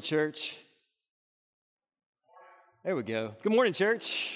morning, church. There we go. Good morning, church.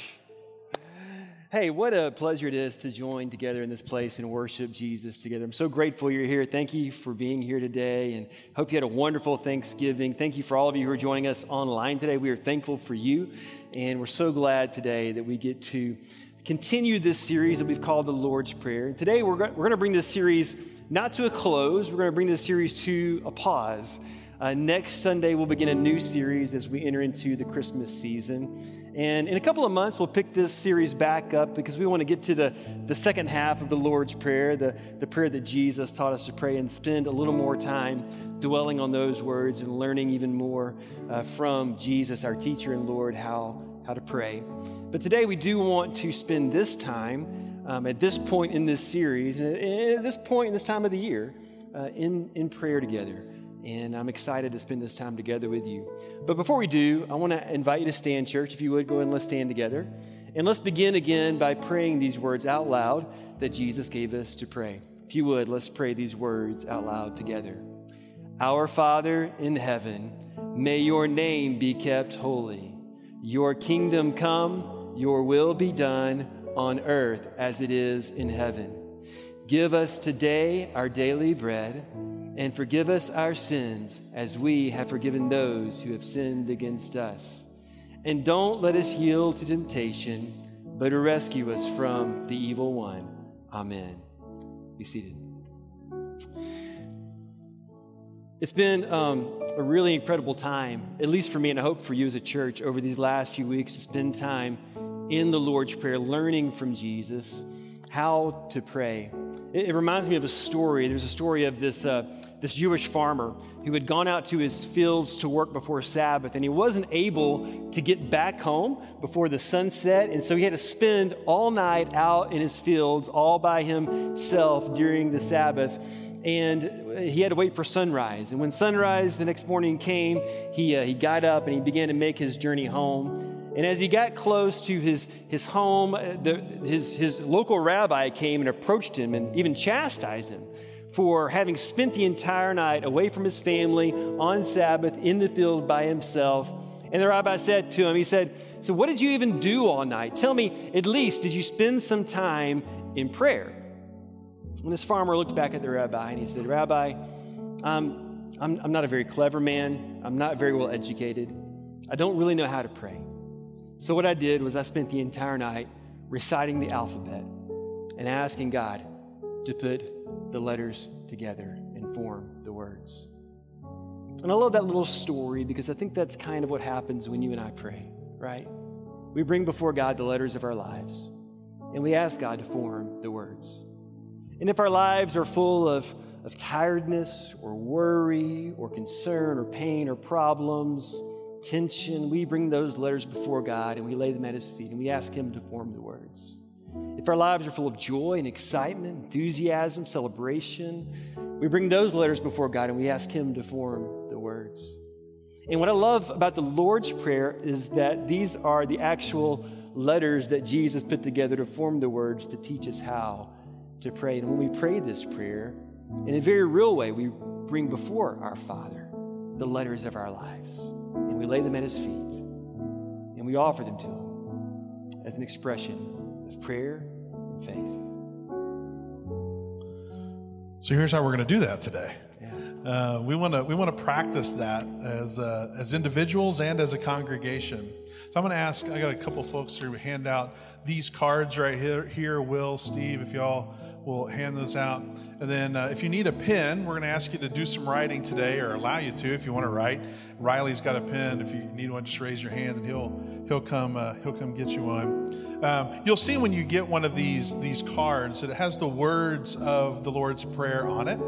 Hey, what a pleasure it is to join together in this place and worship Jesus together. I'm so grateful you're here. Thank you for being here today and hope you had a wonderful Thanksgiving. Thank you for all of you who are joining us online today. We are thankful for you and we're so glad today that we get to continue this series that we've called the Lord's Prayer. Today we're going to bring this series not to a close, we're going to bring this series to a pause. Uh, next Sunday, we'll begin a new series as we enter into the Christmas season. And in a couple of months, we'll pick this series back up because we want to get to the, the second half of the Lord's Prayer, the, the prayer that Jesus taught us to pray, and spend a little more time dwelling on those words and learning even more uh, from Jesus, our teacher and Lord, how, how to pray. But today, we do want to spend this time um, at this point in this series, and at this point in this time of the year, uh, in, in prayer together and I'm excited to spend this time together with you. But before we do, I want to invite you to stand, church. If you would, go and let's stand together. And let's begin again by praying these words out loud that Jesus gave us to pray. If you would, let's pray these words out loud together. Our Father in heaven, may your name be kept holy. Your kingdom come, your will be done on earth as it is in heaven. Give us today our daily bread and forgive us our sins as we have forgiven those who have sinned against us. And don't let us yield to temptation, but rescue us from the evil one. Amen. Be seated. It's been um, a really incredible time, at least for me, and I hope for you as a church, over these last few weeks to spend time in the Lord's Prayer, learning from Jesus how to pray. It, it reminds me of a story. There's a story of this, uh, this Jewish farmer who had gone out to his fields to work before Sabbath, and he wasn't able to get back home before the sunset. And so he had to spend all night out in his fields all by himself during the Sabbath. And he had to wait for sunrise. And when sunrise the next morning came, he, uh, he got up and he began to make his journey home. And as he got close to his, his home, uh, the, his, his local rabbi came and approached him and even chastised him for having spent the entire night away from his family on Sabbath in the field by himself. And the rabbi said to him, He said, So, what did you even do all night? Tell me, at least, did you spend some time in prayer? And this farmer looked back at the rabbi and he said, Rabbi, um, I'm, I'm not a very clever man. I'm not very well educated. I don't really know how to pray. So, what I did was I spent the entire night reciting the alphabet and asking God to put the letters together and form the words. And I love that little story because I think that's kind of what happens when you and I pray, right? We bring before God the letters of our lives and we ask God to form the words. And if our lives are full of, of tiredness or worry or concern or pain or problems, tension, we bring those letters before God and we lay them at His feet and we ask Him to form the words. If our lives are full of joy and excitement, enthusiasm, celebration, we bring those letters before God and we ask Him to form the words. And what I love about the Lord's Prayer is that these are the actual letters that Jesus put together to form the words to teach us how to pray. And when we pray this prayer, in a very real way, we bring before our Father the letters of our lives and we lay them at his feet and we offer them to him as an expression of prayer and faith. So here's how we're going to do that today. Uh, we want to we want to practice that as uh, as individuals and as a congregation. So I'm going to ask. I got a couple folks who hand out these cards right here. Here, Will, Steve, if y'all will hand those out. And then uh, if you need a pen, we're going to ask you to do some writing today or allow you to if you want to write. Riley's got a pen. If you need one, just raise your hand and he'll, he'll, come, uh, he'll come get you one. Um, you'll see when you get one of these, these cards that it has the words of the Lord's Prayer on it,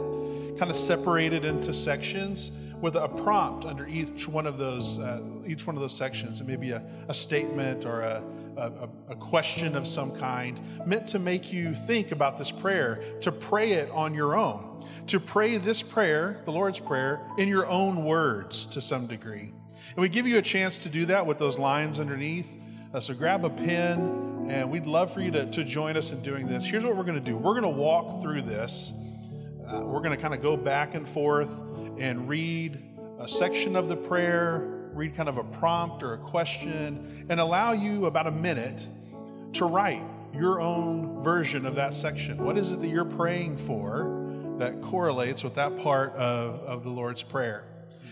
kind of separated into sections with a prompt under each one of those, uh, each one of those sections. It may be a, a statement or a, a, a, question of some kind meant to make you think about this prayer, to pray it on your own, to pray this prayer, the Lord's Prayer, in your own words to some degree. And we give you a chance to do that with those lines underneath. Uh, so grab a pen, and we'd love for you to, to join us in doing this. Here's what we're going to do we're going to walk through this. Uh, we're going to kind of go back and forth and read a section of the prayer, read kind of a prompt or a question, and allow you about a minute to write your own version of that section. What is it that you're praying for that correlates with that part of, of the Lord's Prayer?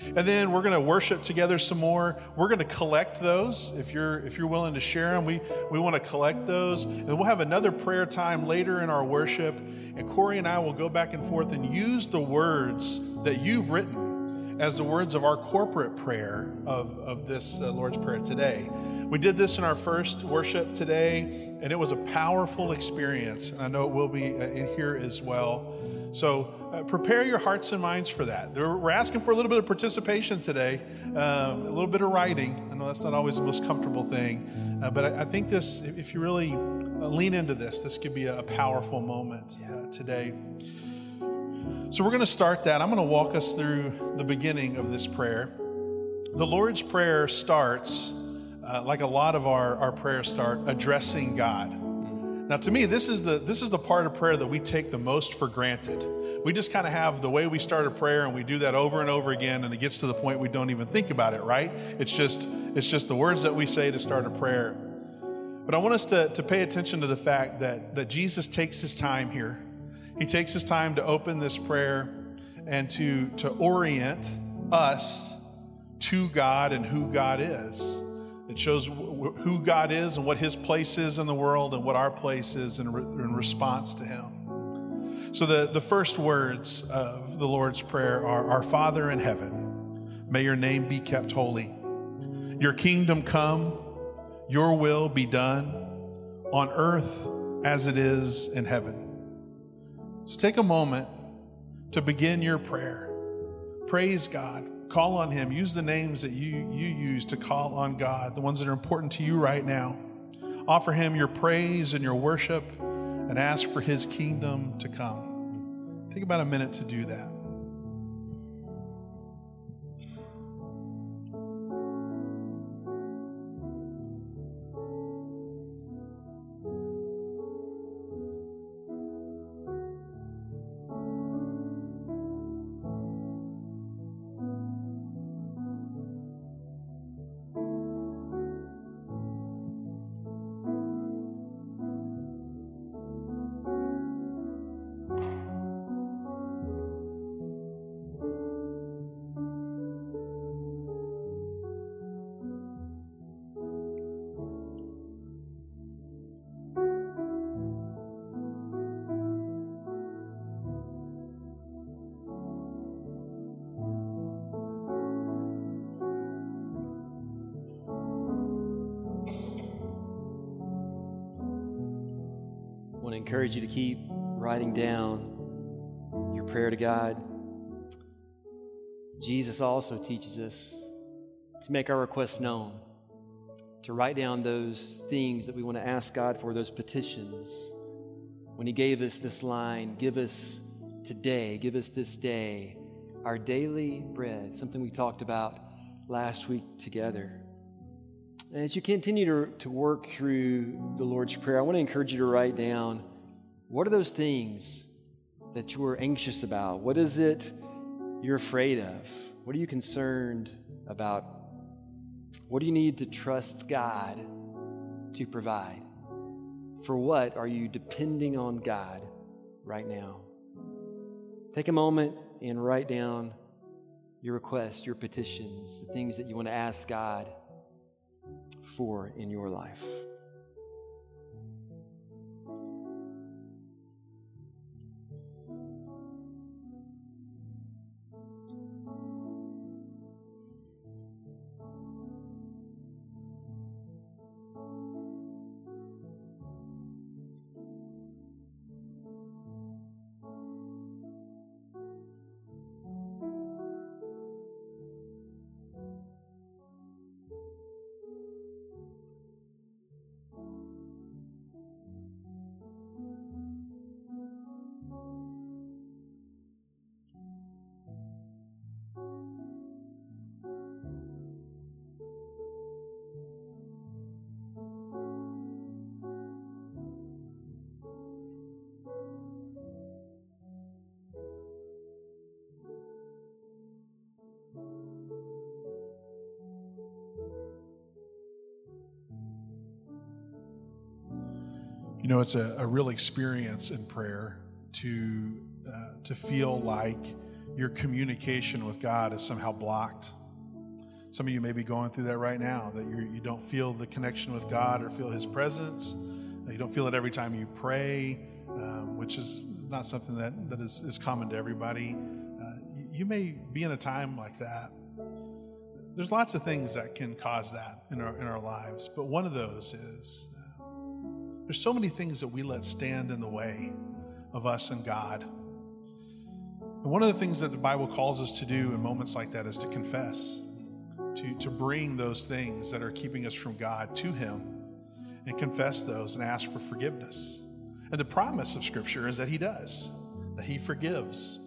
And then we're going to worship together some more. We're going to collect those. If you're if you're willing to share them, we we want to collect those. And we'll have another prayer time later in our worship. And Corey and I will go back and forth and use the words that you've written as the words of our corporate prayer of, of this uh, Lord's Prayer today. We did this in our first worship today, and it was a powerful experience. And I know it will be uh, in here as well. So uh, prepare your hearts and minds for that. We're asking for a little bit of participation today, um, a little bit of writing. I know that's not always the most comfortable thing, uh, but I, I, think this, if you really uh, lean into this, this could be a, powerful moment uh, today. So we're going to start that. I'm going to walk us through the beginning of this prayer. The Lord's Prayer starts, uh, like a lot of our, our prayers start, addressing God. Now, to me, this is the this is the part of prayer that we take the most for granted. We just kind of have the way we start a prayer, and we do that over and over again, and it gets to the point we don't even think about it. Right? It's just it's just the words that we say to start a prayer. But I want us to, to pay attention to the fact that, that Jesus takes his time here. He takes his time to open this prayer and to, to orient us to God and who God is. It shows who God is and what his place is in the world and what our place is in, re- in response to him. So, the, the first words of the Lord's Prayer are Our Father in heaven, may your name be kept holy. Your kingdom come, your will be done on earth as it is in heaven. So, take a moment to begin your prayer. Praise God. Call on Him. Use the names that you, you use to call on God, the ones that are important to you right now. Offer Him your praise and your worship and ask for His kingdom to come. Take about a minute to do that. Encourage you to keep writing down your prayer to God. Jesus also teaches us to make our requests known, to write down those things that we want to ask God for, those petitions. When He gave us this line, give us today, give us this day our daily bread, something we talked about last week together. As you continue to, to work through the Lord's Prayer, I want to encourage you to write down what are those things that you are anxious about? What is it you're afraid of? What are you concerned about? What do you need to trust God to provide? For what are you depending on God right now? Take a moment and write down your requests, your petitions, the things that you want to ask God for in your life. You know, it's a, a real experience in prayer to, uh, to feel like your communication with God is somehow blocked. Some of you may be going through that right now, that you're, you do not feel the connection with God or feel His presence. You don't feel it every time you pray, um, which is not something that, that is, is common to everybody. Uh, you may be in a time like that. There's lots of things that can cause that in our, in our lives, but one of those is there's so many things that we let stand in the way of us and God. And one of the things that the Bible calls us to do in moments like that is to confess, to, to bring those things that are keeping us from God to Him and confess those and ask for forgiveness. And the promise of Scripture is that He does, that He forgives,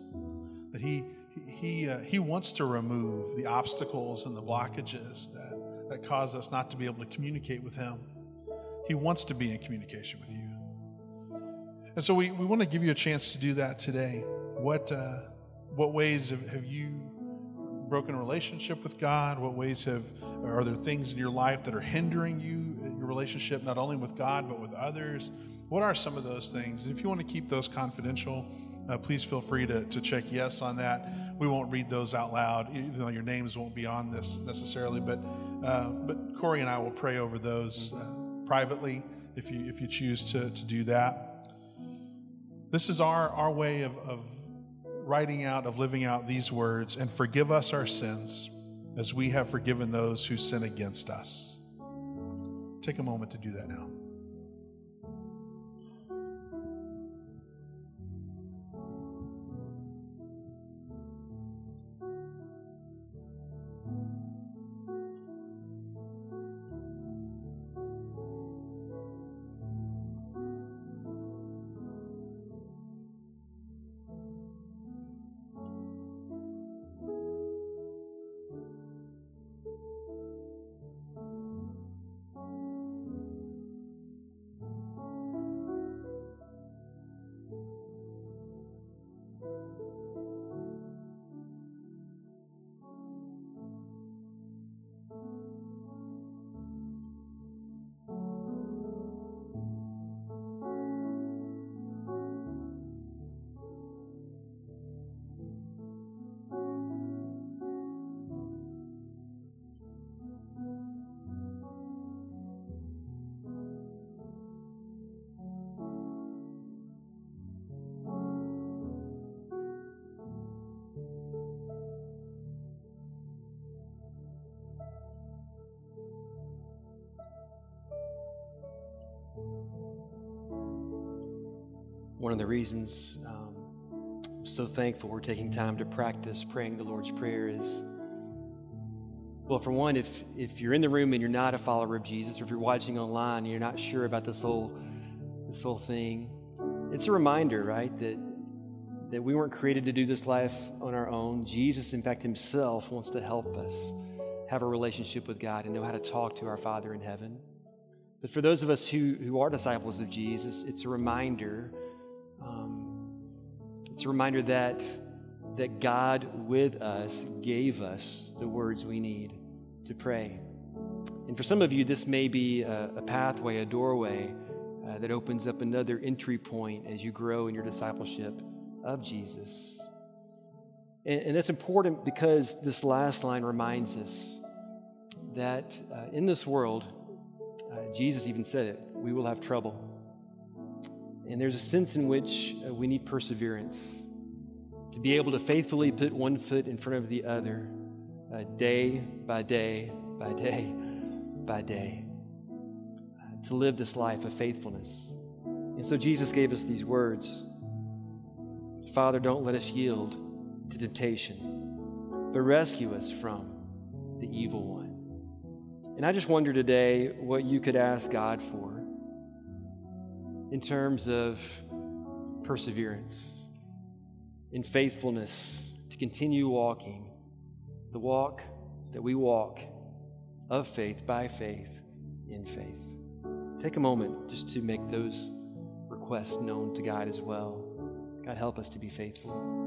that He he, uh, he wants to remove the obstacles and the blockages that, that cause us not to be able to communicate with Him. He wants to be in communication with you. And so we, we want to give you a chance to do that today. What, uh, what ways have, have you broken a relationship with God? What ways have, are there things in your life that are hindering you, your relationship, not only with God, but with others? What are some of those things? And if you want to keep those confidential, uh, please feel free to, to check yes on that. We won't read those out loud, even though your names won't be on this necessarily. But, uh, but Corey and I will pray over those. Uh, privately if you, if you choose to, to do that. This is our, our way of, of writing out, of living out these words and forgive us our sins as we have forgiven those who sin against us. Take a moment to do that now. One of the reasons um, I'm so thankful we're taking time to practice praying the Lord's Prayer is well, for one, if, if you're in the room and you're not a follower of Jesus, or if you're watching online and you're not sure about this whole, this whole thing, it's a reminder, right, that, that we weren't created to do this life on our own. Jesus, in fact, himself wants to help us have a relationship with God and know how to talk to our Father in heaven. But for those of us who, who are disciples of Jesus, it's a reminder it's a reminder that, that God with us gave us the words we need to pray. And for some of you, this may be a, a pathway, a doorway uh, that opens up another entry point as you grow in your discipleship of Jesus. And, and that's important because this last line reminds us that uh, in this world, uh, Jesus even said it, we will have trouble. And there's a sense in which uh, we need perseverance to be able to faithfully put one foot in front of the other, uh, day by day by day by day, uh, to live this life of faithfulness. And so Jesus gave us these words Father, don't let us yield to temptation, but rescue us from the evil one. And I just wonder today what you could ask God for in terms of perseverance, in faithfulness to continue walking the walk that we walk of faith by faith in faith. Take a moment just to make those requests known to God as well. God, help us to be faithful.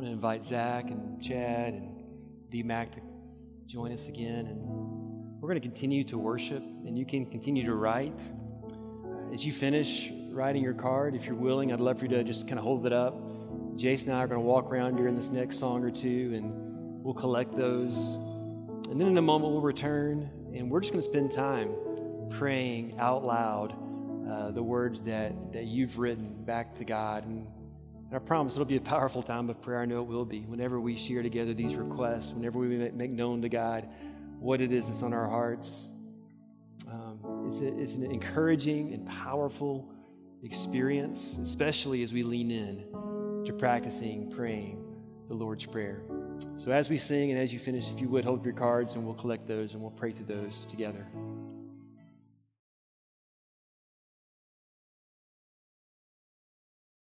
Want to invite Zach and Chad and D Mac to join us again. And we're going to continue to worship, and you can continue to write. As you finish writing your card, if you're willing, I'd love for you to just kind of hold it up. Jason and I are going to walk around during this next song or two, and we'll collect those. And then in a moment, we'll return, and we're just going to spend time praying out loud uh, the words that, that you've written back to God. And, and I promise it'll be a powerful time of prayer. I know it will be. Whenever we share together these requests, whenever we make known to God what it is that's on our hearts, um, it's, a, it's an encouraging and powerful experience, especially as we lean in to practicing praying the Lord's Prayer. So, as we sing and as you finish, if you would hold your cards and we'll collect those and we'll pray to those together.